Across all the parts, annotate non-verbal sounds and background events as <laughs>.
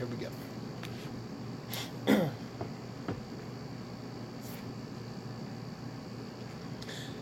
here we go.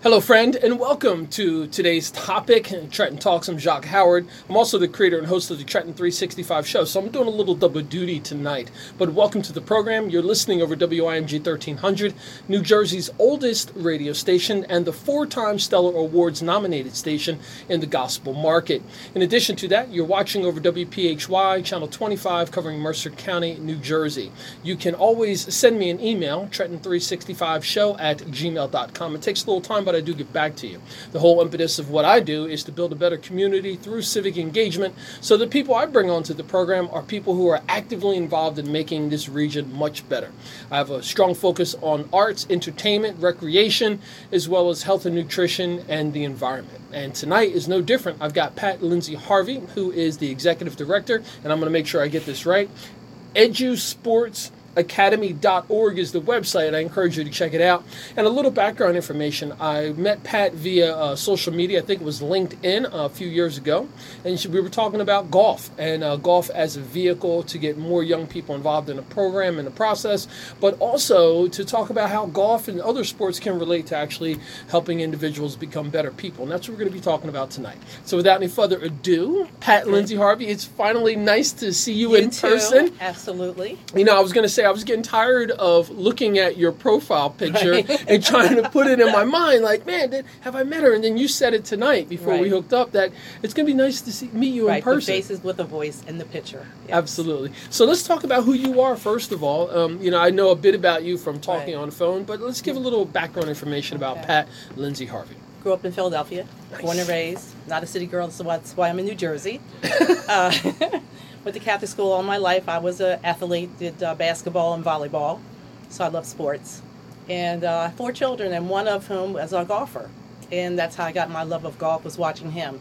Hello, friend, and welcome to today's topic, Trenton Talks. I'm Jacques Howard. I'm also the creator and host of the Trenton 365 show, so I'm doing a little double duty tonight. But welcome to the program. You're listening over WIMG 1300, New Jersey's oldest radio station and the four time Stellar Awards nominated station in the gospel market. In addition to that, you're watching over WPHY, Channel 25, covering Mercer County, New Jersey. You can always send me an email, Trenton365show at gmail.com. It takes a little time but I do get back to you. The whole impetus of what I do is to build a better community through civic engagement so the people I bring onto the program are people who are actively involved in making this region much better. I have a strong focus on arts, entertainment, recreation, as well as health and nutrition and the environment. And tonight is no different. I've got Pat Lindsay Harvey, who is the executive director, and I'm going to make sure I get this right. Edu Sports academy.org is the website. I encourage you to check it out. And a little background information I met Pat via uh, social media, I think it was LinkedIn a few years ago. And we were talking about golf and uh, golf as a vehicle to get more young people involved in the program and the process, but also to talk about how golf and other sports can relate to actually helping individuals become better people. And that's what we're going to be talking about tonight. So without any further ado, Pat Lindsay Harvey, it's finally nice to see you, you in too. person. Absolutely. You know, I was going to say, I was getting tired of looking at your profile picture Right. and trying to put it in my mind, like, man, did, have I met her? And then you said it tonight before we hooked up that it's going to be nice to see meet you right. in person. The faces with a voice and the picture. Yes. Absolutely. So let's talk about who you are first of all. Um, you know, I know a bit about you from talking Right. on the phone, but let's give a little background information about Okay. Pat Lindsay Harvey. Grew up in Philadelphia, Nice. born and raised. Not a city girl, so that's why I'm in New Jersey. <laughs> uh, <laughs> went to Catholic school all my life. I was an athlete, did uh, basketball and volleyball, so I love sports. And uh, four children, and one of whom was a golfer. And that's how I got my love of golf, was watching him.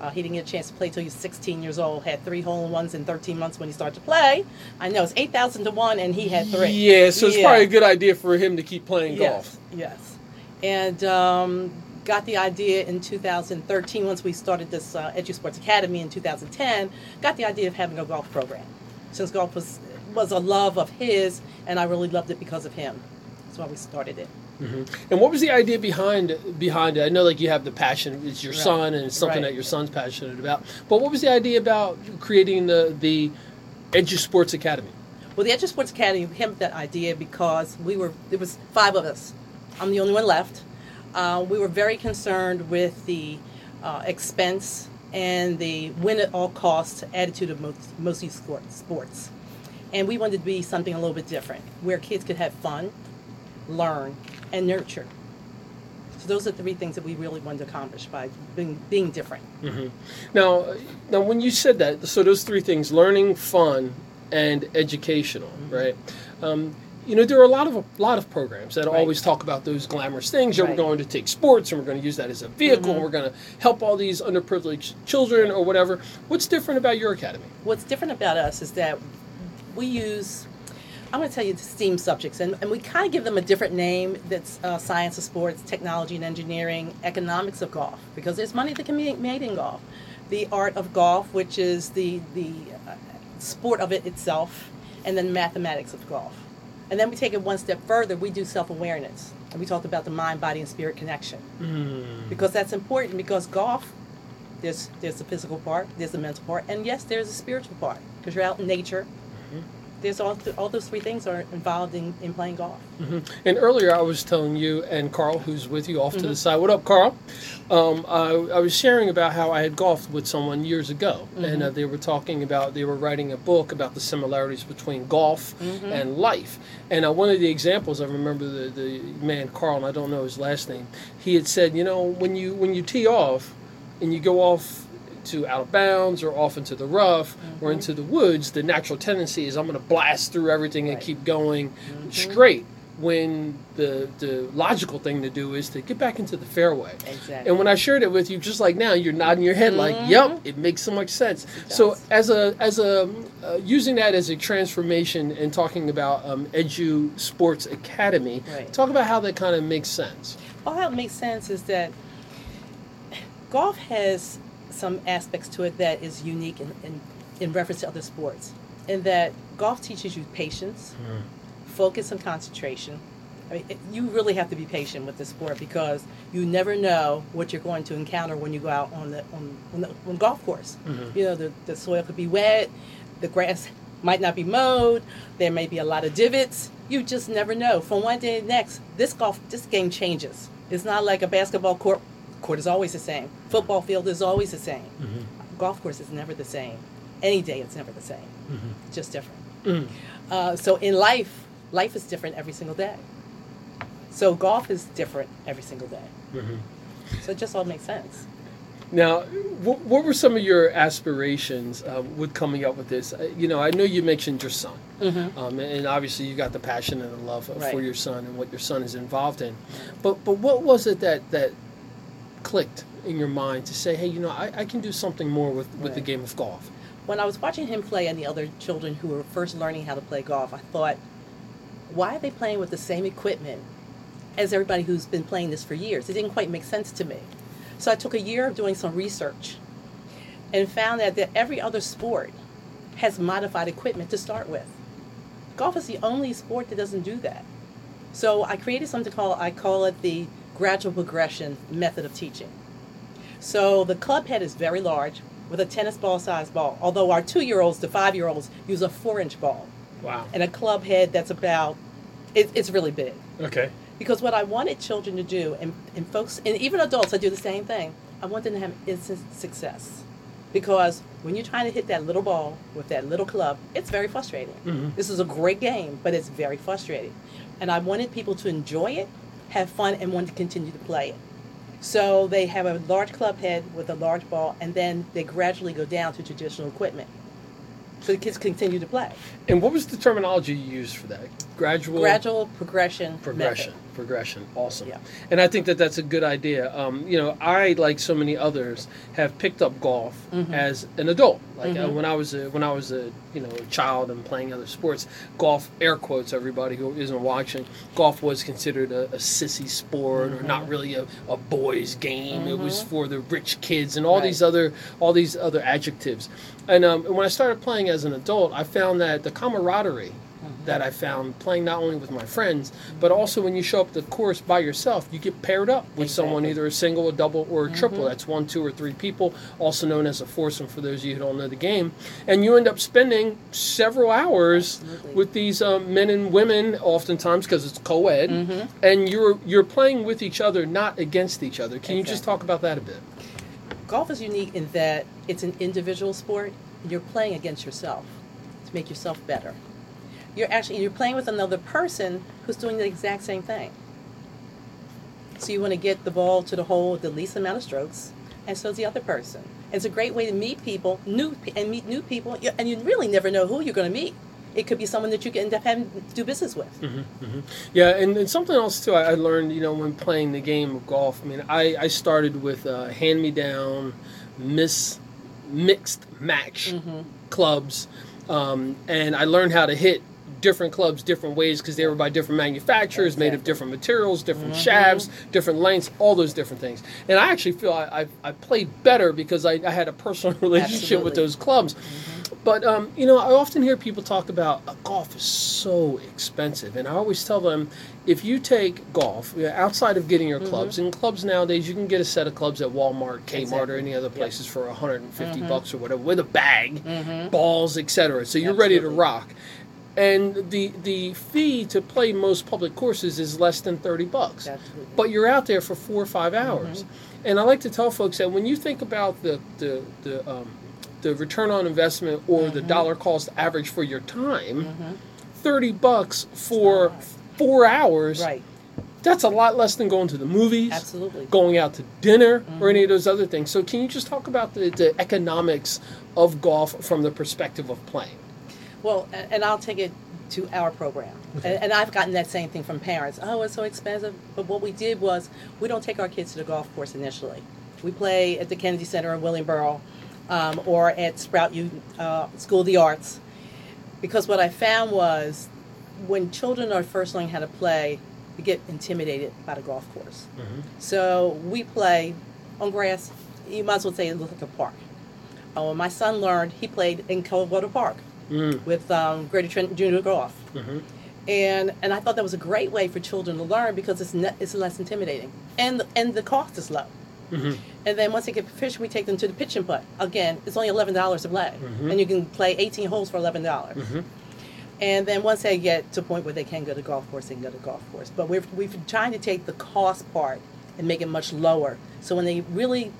Uh, he didn't get a chance to play till he was 16 years old. Had three hole in ones in 13 months when he started to play. I know it's 8,000 to one, and he had three. Yeah, so it's Yeah. probably a good idea for him to keep playing golf. Yes, yes. And um, got the idea in 2013 once we started this uh, Edu Sports Academy in 2010. Got the idea of having a golf program, since golf was was a love of his, and I really loved it because of him. That's why we started it. And what was the idea behind behind it? I know like you have the passion, it's your Right. son and it's something Right. that your son's passionate about. But what was the idea about creating the the Edu Sports Academy? Well, the Edu Sports Academy came up with that idea because we were there was five of us. I'm the only one left. Uh, we were very concerned with the uh, expense and the win at all costs attitude of most, most youth sport- sports, and we wanted to be something a little bit different, where kids could have fun, learn, and nurture. So those are three things that we really wanted to accomplish by being, being different. Now, now when you said that, so those three things: learning, fun, and educational, right? Um, you know, there are a lot of a lot of programs that Right. always talk about those glamorous things. Yeah, We're Mm-hmm. going to take sports, and we're going to use that as a vehicle, and we're going to help all these underprivileged children or whatever. What's different about your academy? What's different about us is that we use, I'm going to tell you the STEAM subjects, and, and we kind of give them a different name that's uh, science of sports, technology and engineering, economics of golf, because there's money that can be made in golf. The art of golf, which is the, the uh, sport of it itself, and then mathematics of golf. And then we take it one step further, we do self awareness. And we talked about the mind, body, and spirit connection. Mm. Because that's important, because golf there's there's the physical part, there's the mental part, and yes, there's the spiritual part because you're out in nature. Mm-hmm. There's all th- all those three things are involved in, in playing golf. And earlier, I was telling you and Carl, who's with you off to Mm-hmm. the side. What up, Carl? Um, I, I was sharing about how I had golfed with someone years ago, and Mm-hmm. uh, they were talking about they were writing a book about the similarities between golf Mm-hmm. and life. And uh, one of the examples I remember the the man Carl, and I don't know his last name. He had said, you know, when you when you tee off, and you go off to out of bounds or off into the rough or into the woods, the natural tendency is I'm going to blast through everything and keep going straight. When the the logical thing to do is to get back into the fairway. Exactly. And when I shared it with you, just like now, you're nodding your head like, "Yep, it makes so much sense." So as a as a uh, using that as a transformation and talking about um, Edu Sports Academy, Right. talk about how that kind of makes sense. All that makes sense is that golf has some aspects to it that is unique in, in, in reference to other sports. in that golf teaches you patience, Mm. focus, and concentration. I mean, it, you really have to be patient with the sport because you never know what you're going to encounter when you go out on the on, on the on golf course. Mhm. You know, the, the soil could be wet, the grass might not be mowed, there may be a lot of divots. You just never know. From one day to the next, this golf this game changes. It's not like a basketball court. Court is always the same. Football field is always the same. Mhm. Golf course is never the same. Any day, it's never the same. Mhm. Just different. Mm. Uh, so in life, life is different every single day. So golf is different every single day. Mhm. So it just all makes sense. Now, what, what were some of your aspirations uh, with coming up with this? Uh, you know, I know you mentioned your son, Mm-hmm. um, and obviously you got the passion and the love for your son and what your son is involved in. But but what was it that that clicked in your mind to say, hey, you know, I, I can do something more with, with the game of golf? When I was watching him play and the other children who were first learning how to play golf, I thought, why are they playing with the same equipment as everybody who's been playing this for years? It didn't quite make sense to me. So I took a year of doing some research and found out that every other sport has modified equipment to start with. Golf is the only sport that doesn't do that. So I created something called I call it the gradual progression method of teaching. So the club head is very large with a tennis ball size ball, although our two year olds to five year olds use a four inch ball Wow. and a club head that's about, it, it's really big. Okay. Because what I wanted children to do, and, and folks, and even adults, I do the same thing, I want them to have instant success. Because when you're trying to hit that little ball with that little club, it's very frustrating. Mhm. This is a great game, but it's very frustrating. And I wanted people to enjoy it, have fun, and want to continue to play it. So they have a large club head with a large ball, and then they gradually go down to traditional equipment. So the kids continue to play. And what was the terminology you used for that? Gradual Gradual progression. progression method. Progression awesome Yeah. and i think that that's a good idea um, you know i like so many others have picked up golf Mhm. as an adult like uh, Mhm. when i was a when i was a you know a child and playing other sports golf air quotes everybody who isn't watching golf was considered a, a sissy sport or not really a, a boys game it was Mhm. for the rich kids and all Right. these other all these other adjectives and um, when i started playing as an adult i found that the camaraderie that I found playing not only with my friends, but also when you show up the course by yourself, you get paired up with someone, either a single, a double, or a triple. Mhm. That's one, two, or three people, also known as a foursome for those of you who don't know the game. And you end up spending several hours Absolutely. with these um, men and women, oftentimes because it's co-ed, Mhm. and you're you're playing with each other, not against each other. Can you just talk about that a bit? Golf is unique in that it's an individual sport. You're playing against yourself to make yourself better. You're actually you're playing with another person who's doing the exact same thing. So you want to get the ball to the hole with the least amount of strokes, and so is the other person. And it's a great way to meet people, new and meet new people, and you really never know who you're going to meet. It could be someone that you can end up having to do business with. Yeah, and, and something else too. I, I learned, you know, when playing the game of golf. I mean, I, I started with uh, hand-me-down, miss, mixed match Mm-hmm. clubs, um, and I learned how to hit different clubs different ways because they were by different manufacturers, made of different materials, different Mhm. shafts, different lengths, all those different things. And I actually feel I, I, I played better because I, I had a personal <laughs> relationship with those clubs. But um, you know, I often hear people talk about uh, golf is so expensive, and I always tell them if you take golf outside of getting your clubs, and clubs nowadays you can get a set of clubs at Walmart, Kmart, or any other Yep. places for 150 bucks or whatever with a bag, Mhm. balls, etc. So you're ready to rock. And the the fee to play most public courses is less than 30 bucks Absolutely. but you're out there for four or five mm-hmm. hours. And I like to tell folks that when you think about the the the, um, the return on investment or the mm-hmm. dollar cost average for your time, mm-hmm. thirty bucks for four hours. Right. That's a lot less than going to the movies, Absolutely. going out to dinner, or any of those other things. So can you just talk about the, the economics of golf from the perspective of playing? Well, and I'll take it to our program. Okay. And, and I've gotten that same thing from parents. Oh, it's so expensive. But what we did was we don't take our kids to the golf course initially. We play at the Kennedy Center in Willingboro um, or at Sprout U, uh, School of the Arts. Because what I found was when children are first learning how to play, they get intimidated by the golf course. So we play on grass. You might as well say it looks like a park. Uh, when my son learned, he played in Cadwalader Park. Mm. with um, Greater Trenton Junior Golf. Mhm. And, and I thought that was a great way for children to learn because it's, ne- it's less intimidating. And, and the cost is low. Mhm. And then once they get proficient, we take them to the pitch and putt. Again, it's only eleven dollars to play, Mhm. and you can play eighteen holes for eleven dollars. Mhm. And then once they get to a point where they can go to golf course, they can go to golf course. But we're we've been trying to take the cost part and make it much lower. So when they really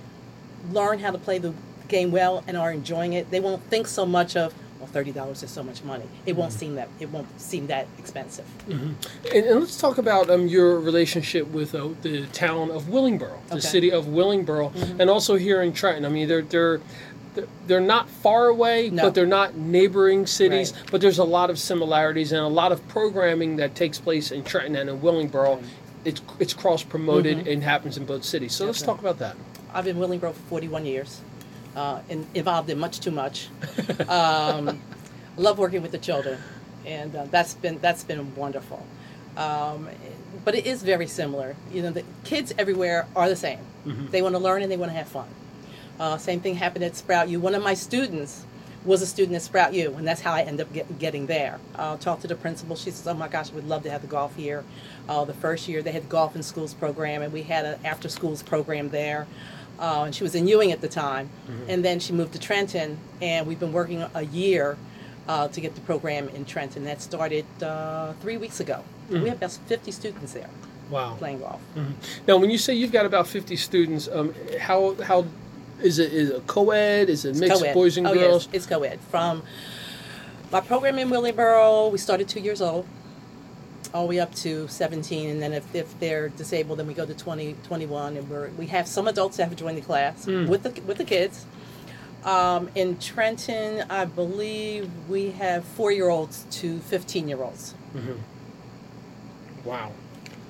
learn how to play the game well and are enjoying it, they won't think so much of well, thirty dollars is so much money. It won't seem that it won't seem that expensive. And, and let's talk about um, your relationship with uh, the town of Willingboro, the Okay. city of Willingboro, and also here in Trenton. I mean, they're they're they're- not far away, No. but they're not neighboring cities. Right. But there's a lot of similarities and a lot of programming that takes place in Trenton and in Willingboro. Right. It's it's cross promoted Mhm. and happens in both cities. So let's talk about that. I've been in Willingboro for 41 years, uh, and involved in much too much. <laughs> Um, love working with the children, and uh, that's been that's been wonderful. Um, but it is very similar. You know, the kids everywhere are the same. Mhm. They want to learn and they want to have fun. Uh, same thing happened at Sprout U. One of my students was a student at Sprout U, and that's how I ended up get, getting there. Uh, talked to the principal. She says, "Oh my gosh, we'd love to have the golf here." Uh, the first year they had the golf in schools program, and we had an after schools program there. Uh, and she was in Ewing at the time, and then she moved to Trenton, and we've been working a year uh, to get the program in Trenton. That started uh, three weeks ago. We have about 50 students there Wow. playing golf. Now, when you say you've got about 50 students, um, how how is it is it co-ed? Is it mixed co-ed. boys and oh, girls? Yes, it's co-ed. From my program in Willingboro, we started two years old, all the way up to 17, and then if, if they're disabled, then we go to 20, 21, and we're, we have some adults that have joined the class Mm. with the with the kids. Um, in Trenton, I believe we have four-year-olds to 15-year-olds. Mhm. Wow,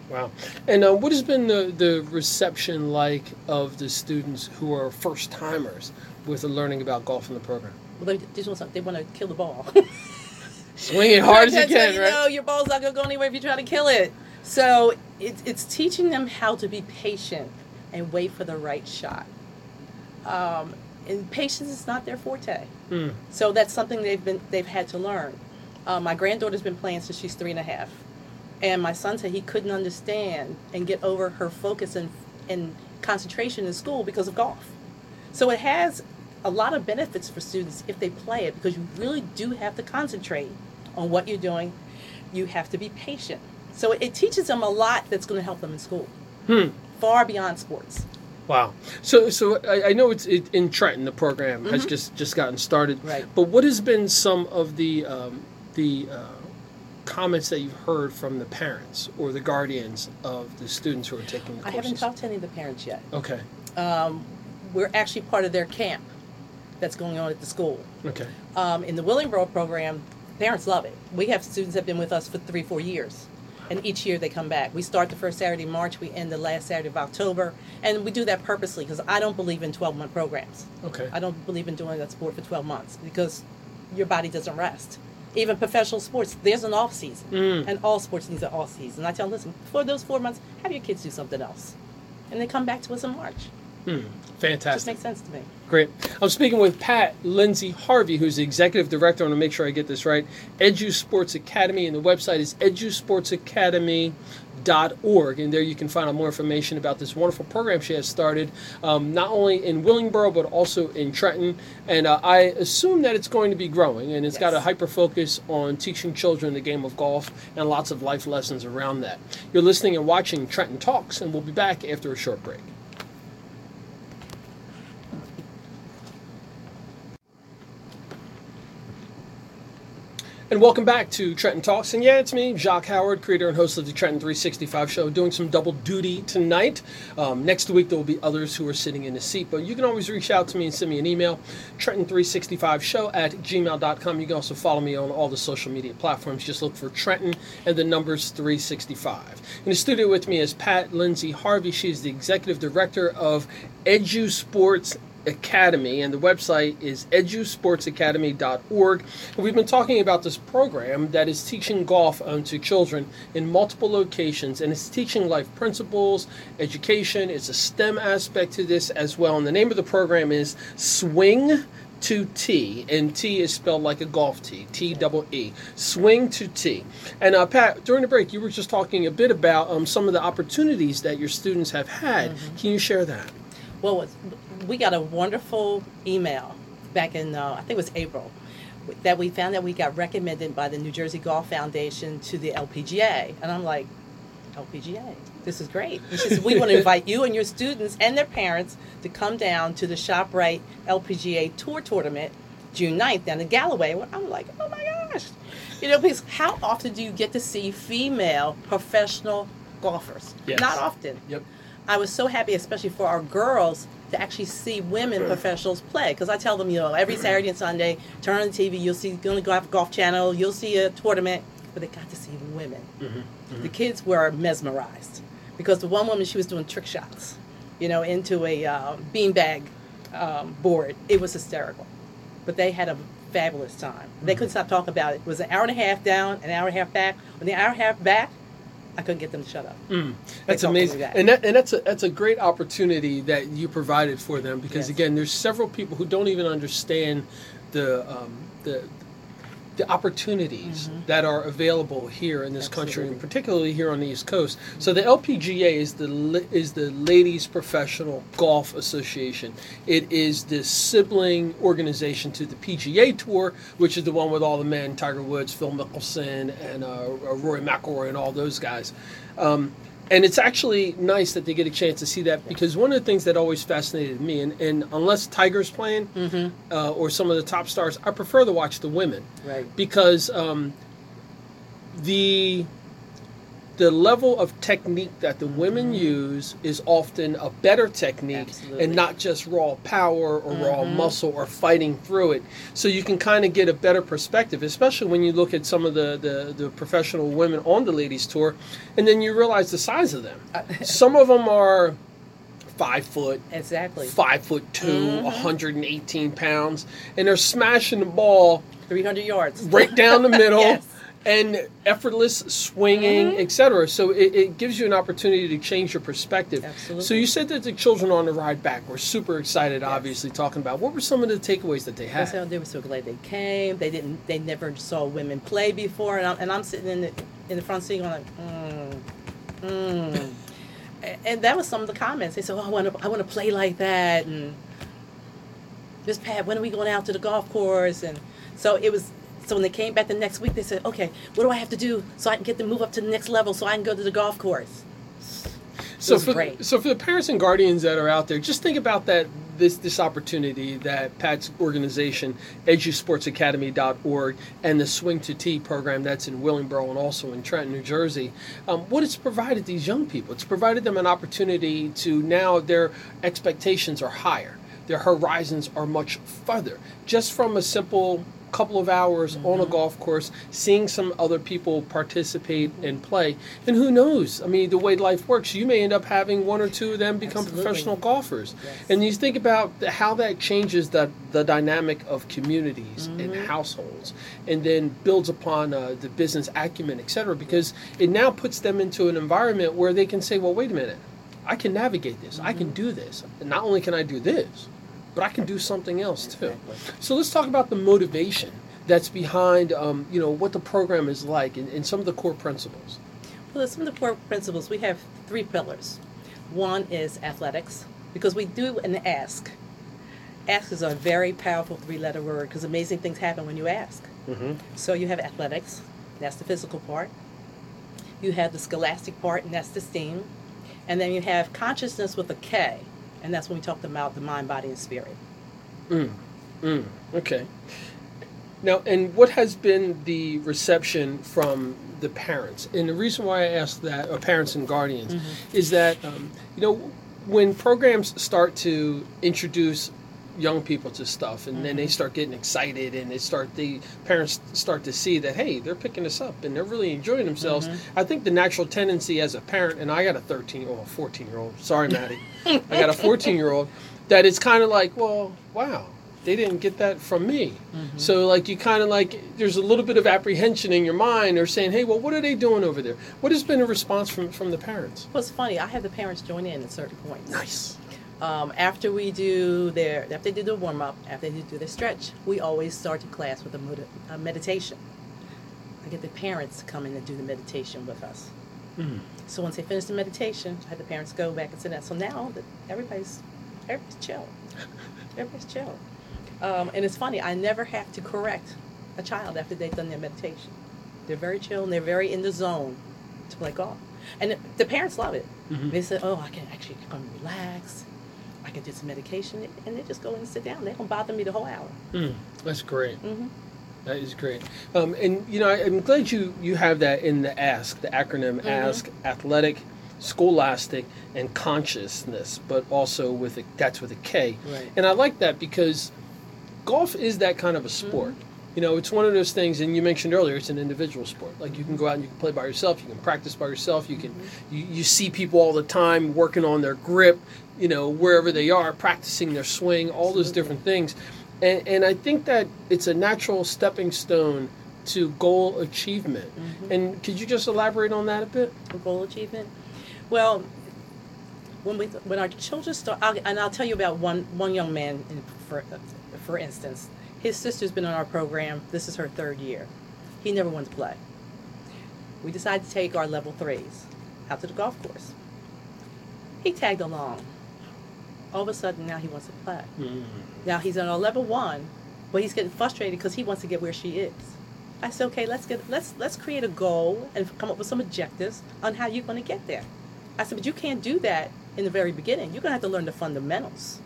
wow. And uh, what has been the, the reception like of the students who are first timers with the learning about golf in the program? Well, they just want something, they want to kill the ball. <laughs> Swing it hard as you can, right? know your ball's not gonna go anywhere if you try to kill it. So it's it's teaching them how to be patient and wait for the right shot. Um, and patience is not their forte. Mm. So that's something they've been they've had to learn. Uh, my granddaughter's been playing since she's three and a half, and my son said he couldn't understand and get over her focus and and concentration in school because of golf. So it has a lot of benefits for students if they play it because you really do have to concentrate on what you're doing. You have to be patient. So it teaches them a lot that's going to help them in school, Hmm. far beyond sports. Wow. So, so I, I know it's it, in Trenton. The program has just just gotten started. Mm-hmm. Right. But what has been some of the um, the uh, comments that you've heard from the parents or the guardians of the students who are taking the I courses? haven't talked to any of the parents yet. Okay. Um, we're actually part of their camp that's going on at the school. Okay. Um, in the Willingboro program, parents love it. We have students that have been with us for three, four years. And each year they come back. We start the first Saturday in March, we end the last Saturday of October. And we do that purposely because I don't believe in 12 month programs. Okay. I don't believe in doing that sport for 12 months because your body doesn't rest. Even professional sports, there's an off season. Mm. And all sports needs an off season. I tell them, listen, for those four months, have your kids do something else. And they come back to us in March. Hmm. Just makes sense to me. Great. I'm speaking with Pat Lindsay Harvey, who's the executive director. I want to make sure I get this right. Edu Sports Academy, and the website is edusportsacademy.org. And there you can find out more information about this wonderful program she has started, um, not only in Willingboro, but also in Trenton. And uh, I assume that it's going to be growing, and it's got a hyper focus on teaching children the game of golf and lots of life lessons around that. You're listening and watching Trenton Talks, and we'll be back after a short break. And welcome back to Trenton Talks. And yeah, it's me, Jacques Howard, creator and host of the Trenton 365 show, doing some double duty tonight. Um, next week, there will be others who are sitting in the seat, but you can always reach out to me and send me an email, Trenton365show at gmail.com. You can also follow me on all the social media platforms. Just look for Trenton and the numbers 365. In the studio with me is Pat Lindsay Harvey. She's the executive director of Edu Sports Academy, and the website is edusportsacademy.org. And we've been talking about this program that is teaching golf um, to children in multiple locations, and it's teaching life principles, education. It's a STEM aspect to this as well. And the name of the program is Swing to Tee, and T is spelled like a golf tee, T double E. Swing to Tee. And uh, Pat, during the break, you were just talking a bit about um, some of the opportunities that your students have had. Mm-hmm. Can you share that? Well, we got a wonderful email back in, uh, I think it was April, that we found that we got recommended by the New Jersey Golf Foundation to the LPGA. And I'm like, LPGA, this is great. She says, we want to <laughs> invite you and your students and their parents to come down to the ShopRite LPGA Tour Tournament June 9th down in Galloway. I'm like, oh my gosh. You know, because how often do you get to see female professional golfers? Yes. Not often. Yep. I was so happy, especially for our girls, to actually see women professionals play. Because I tell them, you know, every Saturday and Sunday, turn on the TV, you'll see going to go have a golf channel, you'll see a tournament, but they got to see women. The kids were mesmerized because the one woman she was doing trick shots, you know, into a um, beanbag um, board. It was hysterical, but they had a fabulous time. They couldn't stop talking about it. It was an hour and a half down, an hour and a half back. When the hour and a half back, I couldn't get them to shut up. That's amazing, that. and that, and that's a that's a great opportunity that you provided for them because Yes. again, there's several people who don't even understand the um, the the opportunities that are available here in this country, and Mm-hmm. Particularly here on the East Coast. So the LPGA is the is the Ladies Professional Golf Association. It is the sibling organization to the PGA Tour, which is the one with all the men: Tiger Woods, Phil Mickelson, and uh, Rory McIlroy, and all those guys. Um, and it's actually nice that they get a chance to see that because one of the things that always fascinated me, and, and unless Tiger's playing uh, or some of the top stars, I prefer to watch the women Right. because um, the the level of technique that the women use is often a better technique Absolutely. and not just raw power or raw mm-hmm. muscle or fighting through it. So you can kind of get a better perspective, especially when you look at some of the, the, the professional women on the ladies tour, and then you realize the size of them. Uh, <laughs> some of them are five foot, Exactly. five foot 2 mm-hmm. 118 pounds, and they're smashing the ball 300 yards. right down the middle <laughs> Yes. And effortless swinging etc so it, it gives you an opportunity to change your perspective Absolutely. so you said that the children on the ride back were super excited obviously talking about what were some of the takeaways that they They had said they were so glad they came. They didn't. They never saw women play before, and I'm, and I'm sitting in the in the front seat going like, mm, mm. And that was some of the comments. They said, "Oh, I want to, I want to play like that." And Miss Pat, when are we going out to the golf course? And so it was. So when they came back the next week, they said, "Okay, what do I have to do so I can get to move up to the next level so I can go to the golf course?" so for, great. so for the parents and guardians that are out there just think about that this this opportunity that pat's organization edusportsacademy.org and the swing to tee program that's in willingboro and also in trenton new jersey um, what it's provided these young people it's provided them an opportunity to now their expectations are higher their horizons are much further just from a simple couple of hours on a mm-hmm. golf course, seeing some other people participate and play. And who knows? I mean, the way life works, you may end up having one or two of them become Absolutely. professional golfers. Yes. And you think about how that changes the, the dynamic of communities and mm-hmm. households and then builds upon uh, the business acumen, et cetera, because it now puts them into an environment where they can say, well, wait a minute, I can navigate this, I can mm-hmm. do this. And not only can I do this, but I can do something else too. Exactly. So let's talk about the motivation that's behind, um, you know, what the program is like and, and some of the core principles. Well, some of the core principles, we have three pillars. One is athletics, because we do an ask. Ask is a very powerful three letter word because amazing things happen when you ask. Mm-hmm. So you have athletics, that's the physical part. You have the scholastic part, and that's the STEAM. And then you have consciousness with a K, and that's when we talked about the mind, body, and spirit. Mm, okay. Now, and what has been the reception from the parents? And the reason why I ask that, or parents and guardians, is that um, you know when programs start to introduce young people to stuff, and then they mm-hmm. start getting excited, and they start the parents start to see that hey, they're picking this up, and they're really enjoying themselves. Mm-hmm. I think the natural tendency as a parent, and I got a 13 year old, 14 year old. Sorry, Maddie, I got a 14 year old. <laughs> That it's kind of like, well, wow, they didn't get that from me. Mm-hmm. So like you kind of like there's a little bit of apprehension in your mind or saying, hey, well, what are they doing over there? What has been a response from from the parents? Well, it's funny, I have the parents join in at certain points. Nice. Um, after we do their, after they do the warm up, after they do their stretch, we always start the class with a, med- a meditation. I get the parents to come in and do the meditation with us. Mm. So once they finish the meditation, I had the parents go back and sit down. So now that everybody's everybody's chill. <laughs> Everybody's chill. Um, and it's funny, I never have to correct a child after they've done their meditation. They're very chill and they're very in the zone to play golf. And the- the parents love it. Mhm. They say, "Oh, I can actually come relax. I can do some medication," and they just go and sit down. They don't bother me the whole hour. Mm. That's great. hmm That is great. Um, and you know, I, I'm glad you you have that in the ASK, the acronym Mhm. ASK, athletic, scholastic, and consciousness, but also with a, that's with a K. Right. And I like that because golf is that kind of a sport. You know, it's one of those things, and you mentioned earlier, it's an individual sport. Like you can go out and you can play by yourself, you can practice by yourself, you can, you, you see people all the time working on their grip, you know, wherever they are, practicing their swing, all those different things. And, and I think that it's a natural stepping stone to goal achievement. Mm-hmm. And could you just elaborate on that a bit? goal achievement? Well, when we when our children start, I'll, and I'll tell you about one one young man, in, for for instance, his sister's been on our program. This is her third year. He never wanted to play. We decided to take our level threes out to the golf course. He tagged along. All of a sudden, now he wants to play. Now he's on a level one, but he's getting frustrated because he wants to get where she is. I said, okay, let's get let's let's create a goal and come up with some objectives on how you're going to get there. I said, but you can't do that in the very beginning. You're going to have to learn the fundamentals,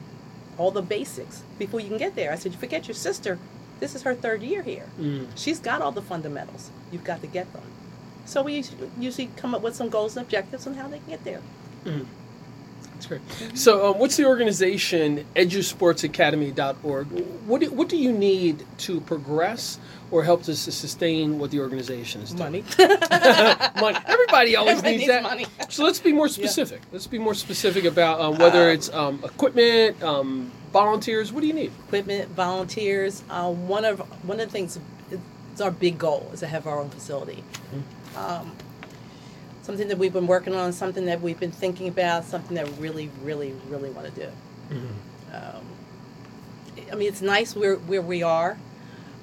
all the basics before you can get there. I said, you forget your sister. This is her third year here. Mm. She's got all the fundamentals. You've got to get them. So we usually- usually come up with some goals and objectives on how they can get there. That's great. So, um, what's the organization, edusportsacademy.org? What do, what do you need to progress or help to sustain what the organization is doing? Money. <laughs> money. Everybody always Everybody needs needs that. money. So let's be more specific. Let's be more specific about um, whether Um, it's um, equipment, um, volunteers. What do you need? equipment, volunteers. Uh, one of one of the things, it's our big goal is to have our own facility. Um, something that we've been working on, something that we've been thinking about, something that we really, really, really want to do. Um, I mean, it's nice where where we are,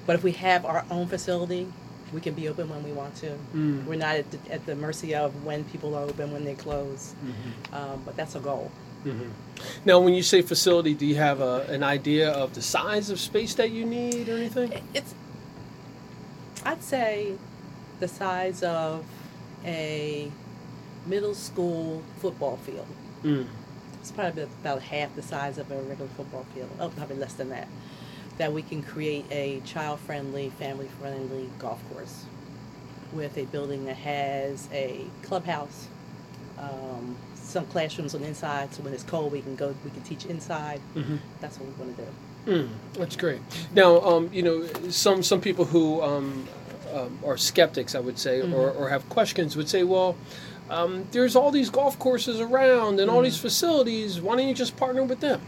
but if we have our own facility, we can be open when we want to. Mm. We're not at the, at the mercy of when people are open, when they close. Um, but that's a goal. Mhm. Now, when you say facility, do you have a, an idea of the size of space that you need or anything? It's, I'd say, the size of a middle school football field. Mm. It's probably about half the size of a regular football field. Oh, probably less than that. That we can create a child-friendly, family-friendly golf course with a building that has a clubhouse, um, some classrooms on the inside, so when it's cold, we can go, we can teach inside. Mhm. That's what we want to do. Mm, that's great. Now, um, you know, some some people who um, um, are skeptics, I would say, or, or have questions, would say, well. Um, there's all these golf courses around and all these facilities. Why don't you just partner with them?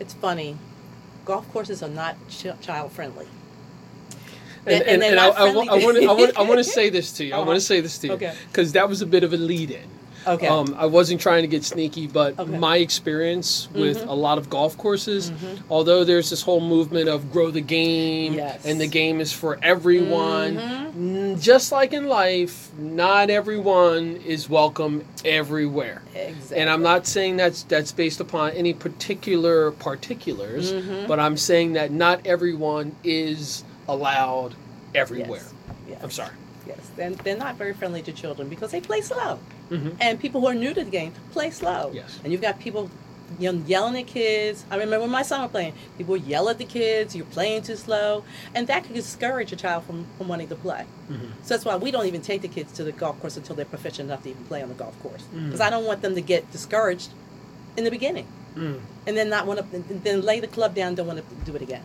It's funny. Golf courses are not ch- child friendly. And, And- and, and I, I, I want to I want, I to say this to you. I Uh-huh. want to say this to you Okay. because that was a bit of a lead in. Okay. Um, I wasn't trying to get sneaky, but Okay. my experience with Mhm. a lot of golf courses, although there's this whole movement of grow the game Yes. and the game is for everyone, Mhm. just like in life, not everyone is welcome everywhere. Exactly. And I'm not saying that's that's based upon any particular particulars, Mhm. but I'm saying that not everyone is allowed everywhere. Yes. Yes. I'm sorry. Yes. They're, they're not very friendly to children because they play slow. Mhm. And people who are new to the game play slow. Yes. And you've got people yelling at kids. I remember when my son was playing, people yell at the kids, you're playing too slow. And that could discourage a child from, from wanting to play. Mhm. So that's why we don't even take the kids to the golf course until they're proficient enough to even play on the golf course. Mm. Because I don't want them to get discouraged in the beginning. Mm. And then not want to, and then lay the club down, don't want to do it again.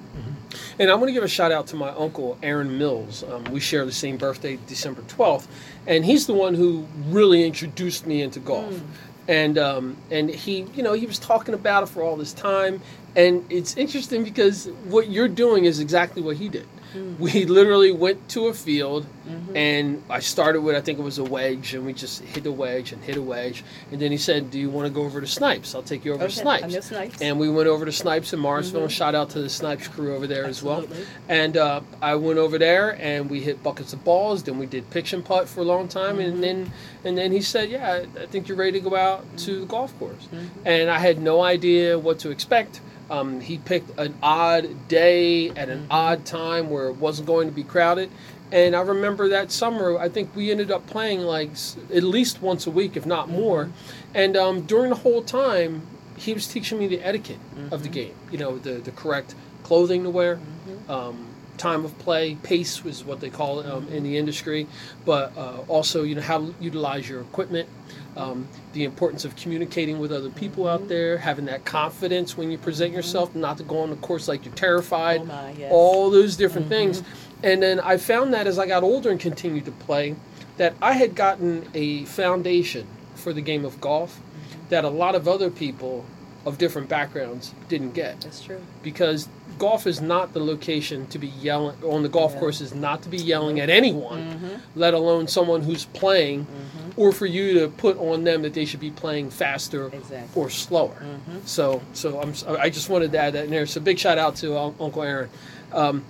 And I want to give a shout out to my uncle Aaron Mills. Um, we share the same birthday, December twelfth, and he's the one who really introduced me into golf. Mm. And um, and he, you know, he was talking about it for all this time, and it's interesting because what you're doing is exactly what he did. Mm-hmm. We literally went to a field, mm-hmm. and I started with I think it was a wedge, and we just hit a wedge and hit a wedge, and then he said, "Do you want to go over to Snipes? I'll take you over to Snipes." I know Snipes. And we went over to Snipes in Morrisville. Mm-hmm. Shout out to the Snipes crew over there as well. And uh, I went over there and we hit buckets of balls. Then we did pitch and putt for a long time, and then and then he said, "Yeah, I I think you're ready to go out to the golf course." And I had no idea what to expect. Um, he picked an odd day at an odd time where it wasn't going to be crowded. And I remember that summer, I think we ended up playing like at least once a week, if not more. And um, during the whole time, he was teaching me the etiquette of the game. You know, the the correct clothing to wear, um, time of play, pace was what they call it um, in the industry, but uh, also you know how to utilize your equipment. Um, the importance of communicating with other people out there, having that confidence when you present yourself, not to go on the course like you're terrified, Oh my, yes. all those different things. And then I found that as I got older and continued to play, that I had gotten a foundation for the game of golf that a lot of other people of different backgrounds didn't get That's true. because golf is not the location to be yelling on the golf Yeah. course is not to be yelling at anyone Mhm. let alone someone who's playing Mhm. or for you to put on them that they should be playing faster Exactly. or slower Mhm. so so I'm, I just wanted to add that in there so big shout out to uncle aaron um,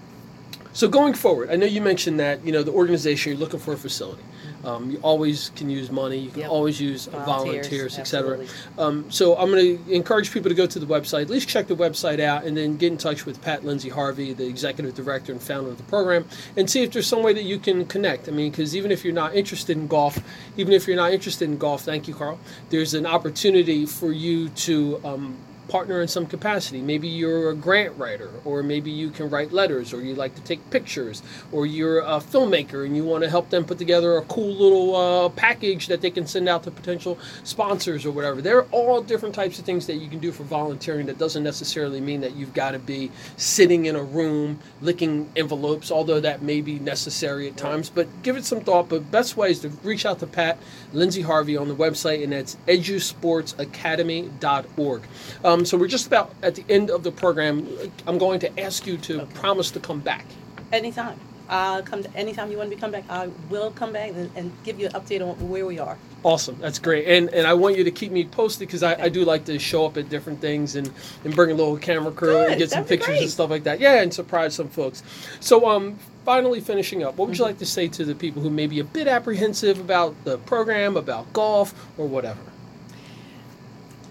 so going forward i know you mentioned that you know the organization you're looking for a facility um, you always can use money you can Yep. always use Volunteers, volunteers etc um, so I'm going to encourage people to go to the website, at least check the website out, and then get in touch with Pat Lindsay Harvey, the executive director and founder of the program, and see if there's some way that you can connect. I mean, because even if you're not interested in golf, even if you're not interested in golf, thank you, Carl. There's an opportunity for you to. Um, partner in some capacity. Maybe you're a grant writer or maybe you can write letters or you like to take pictures or you're a filmmaker and you want to help them put together a cool little uh, package that they can send out to potential sponsors or whatever. There are all different types of things that you can do for volunteering that doesn't necessarily mean that you've got to be sitting in a room licking envelopes although that may be necessary at times. But give it some thought. But best way is to reach out to pat lindsay harvey on the website and that's edusportsacademy.org um, so we're just about at the end of the program i'm going to ask you to promise to come back Anytime. I'll come to, anytime you want me to come back, I will come back and, and give you an update on where we are. Awesome, that's great, and and I want you to keep me posted because I, I do like to show up at different things and, and bring a little camera crew Good, and get some pictures and stuff like that. Yeah, and surprise some folks. So um, finally finishing up, what would you Mm-hmm. like to say to the people who may be a bit apprehensive about the program, about golf, or whatever?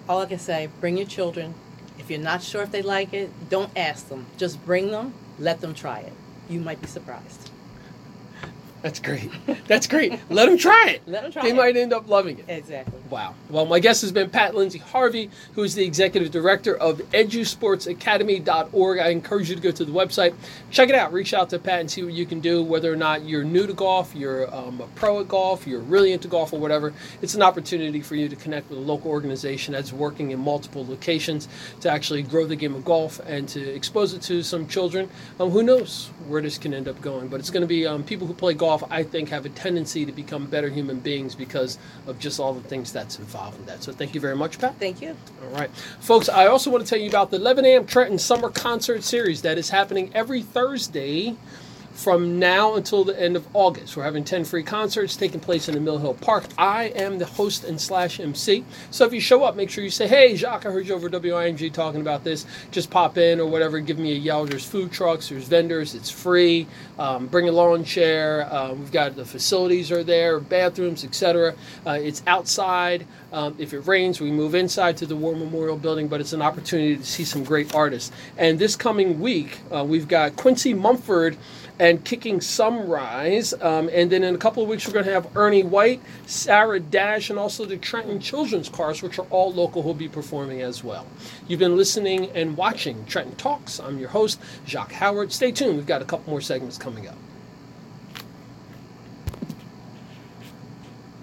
All I can say, bring your children. If you're not sure if they like it, don't ask them. Just bring them, let them try it. You might be surprised. That's great. That's great. Let them try it. Let them try They it. might end up loving it. Exactly. Wow. Well, my guest has been Pat Lindsay Harvey, who is the executive director of edusportsacademy.org. I encourage you to go to the website, check it out, reach out to Pat and see what you can do, whether or not you're new to golf, you're um, a pro at golf, you're really into golf, or whatever. It's an opportunity for you to connect with a local organization that's working in multiple locations to actually grow the game of golf and to expose it to some children. Um, who knows where this can end up going? But it's going to be um, people who play golf, I think, have a tendency to become better human beings because of just all the things that's involved in that. So thank you very much, Pat. Thank you. All right. Folks, I also want to tell you about the 11 a.m. Trenton Summer Concert Series that is happening every Thursday from now until the end of August. We're having 10 free concerts taking place in the Mill Hill Park. I am the host and slash MC. So if you show up, make sure you say, hey, Jacques, I heard you over WIMG talking about this. Just pop in or whatever. Give me a yell. There's food trucks, there's vendors. It's free. Um, bring a lawn chair. Um, we've got the facilities are there, bathrooms, etc. Uh, it's outside. Um, if it rains, we move inside to the War Memorial Building, but it's an opportunity to see some great artists. And this coming week, uh, we've got Quincy Mumford and Kicking Sunrise. Um, and then in a couple of weeks, we're going to have Ernie White, Sarah Dash, and also the Trenton Children's Chorus, which are all local, who'll be performing as well. You've been listening and watching Trenton Talks. I'm your host, Jacques Howard. Stay tuned. We've got a couple more segments coming up.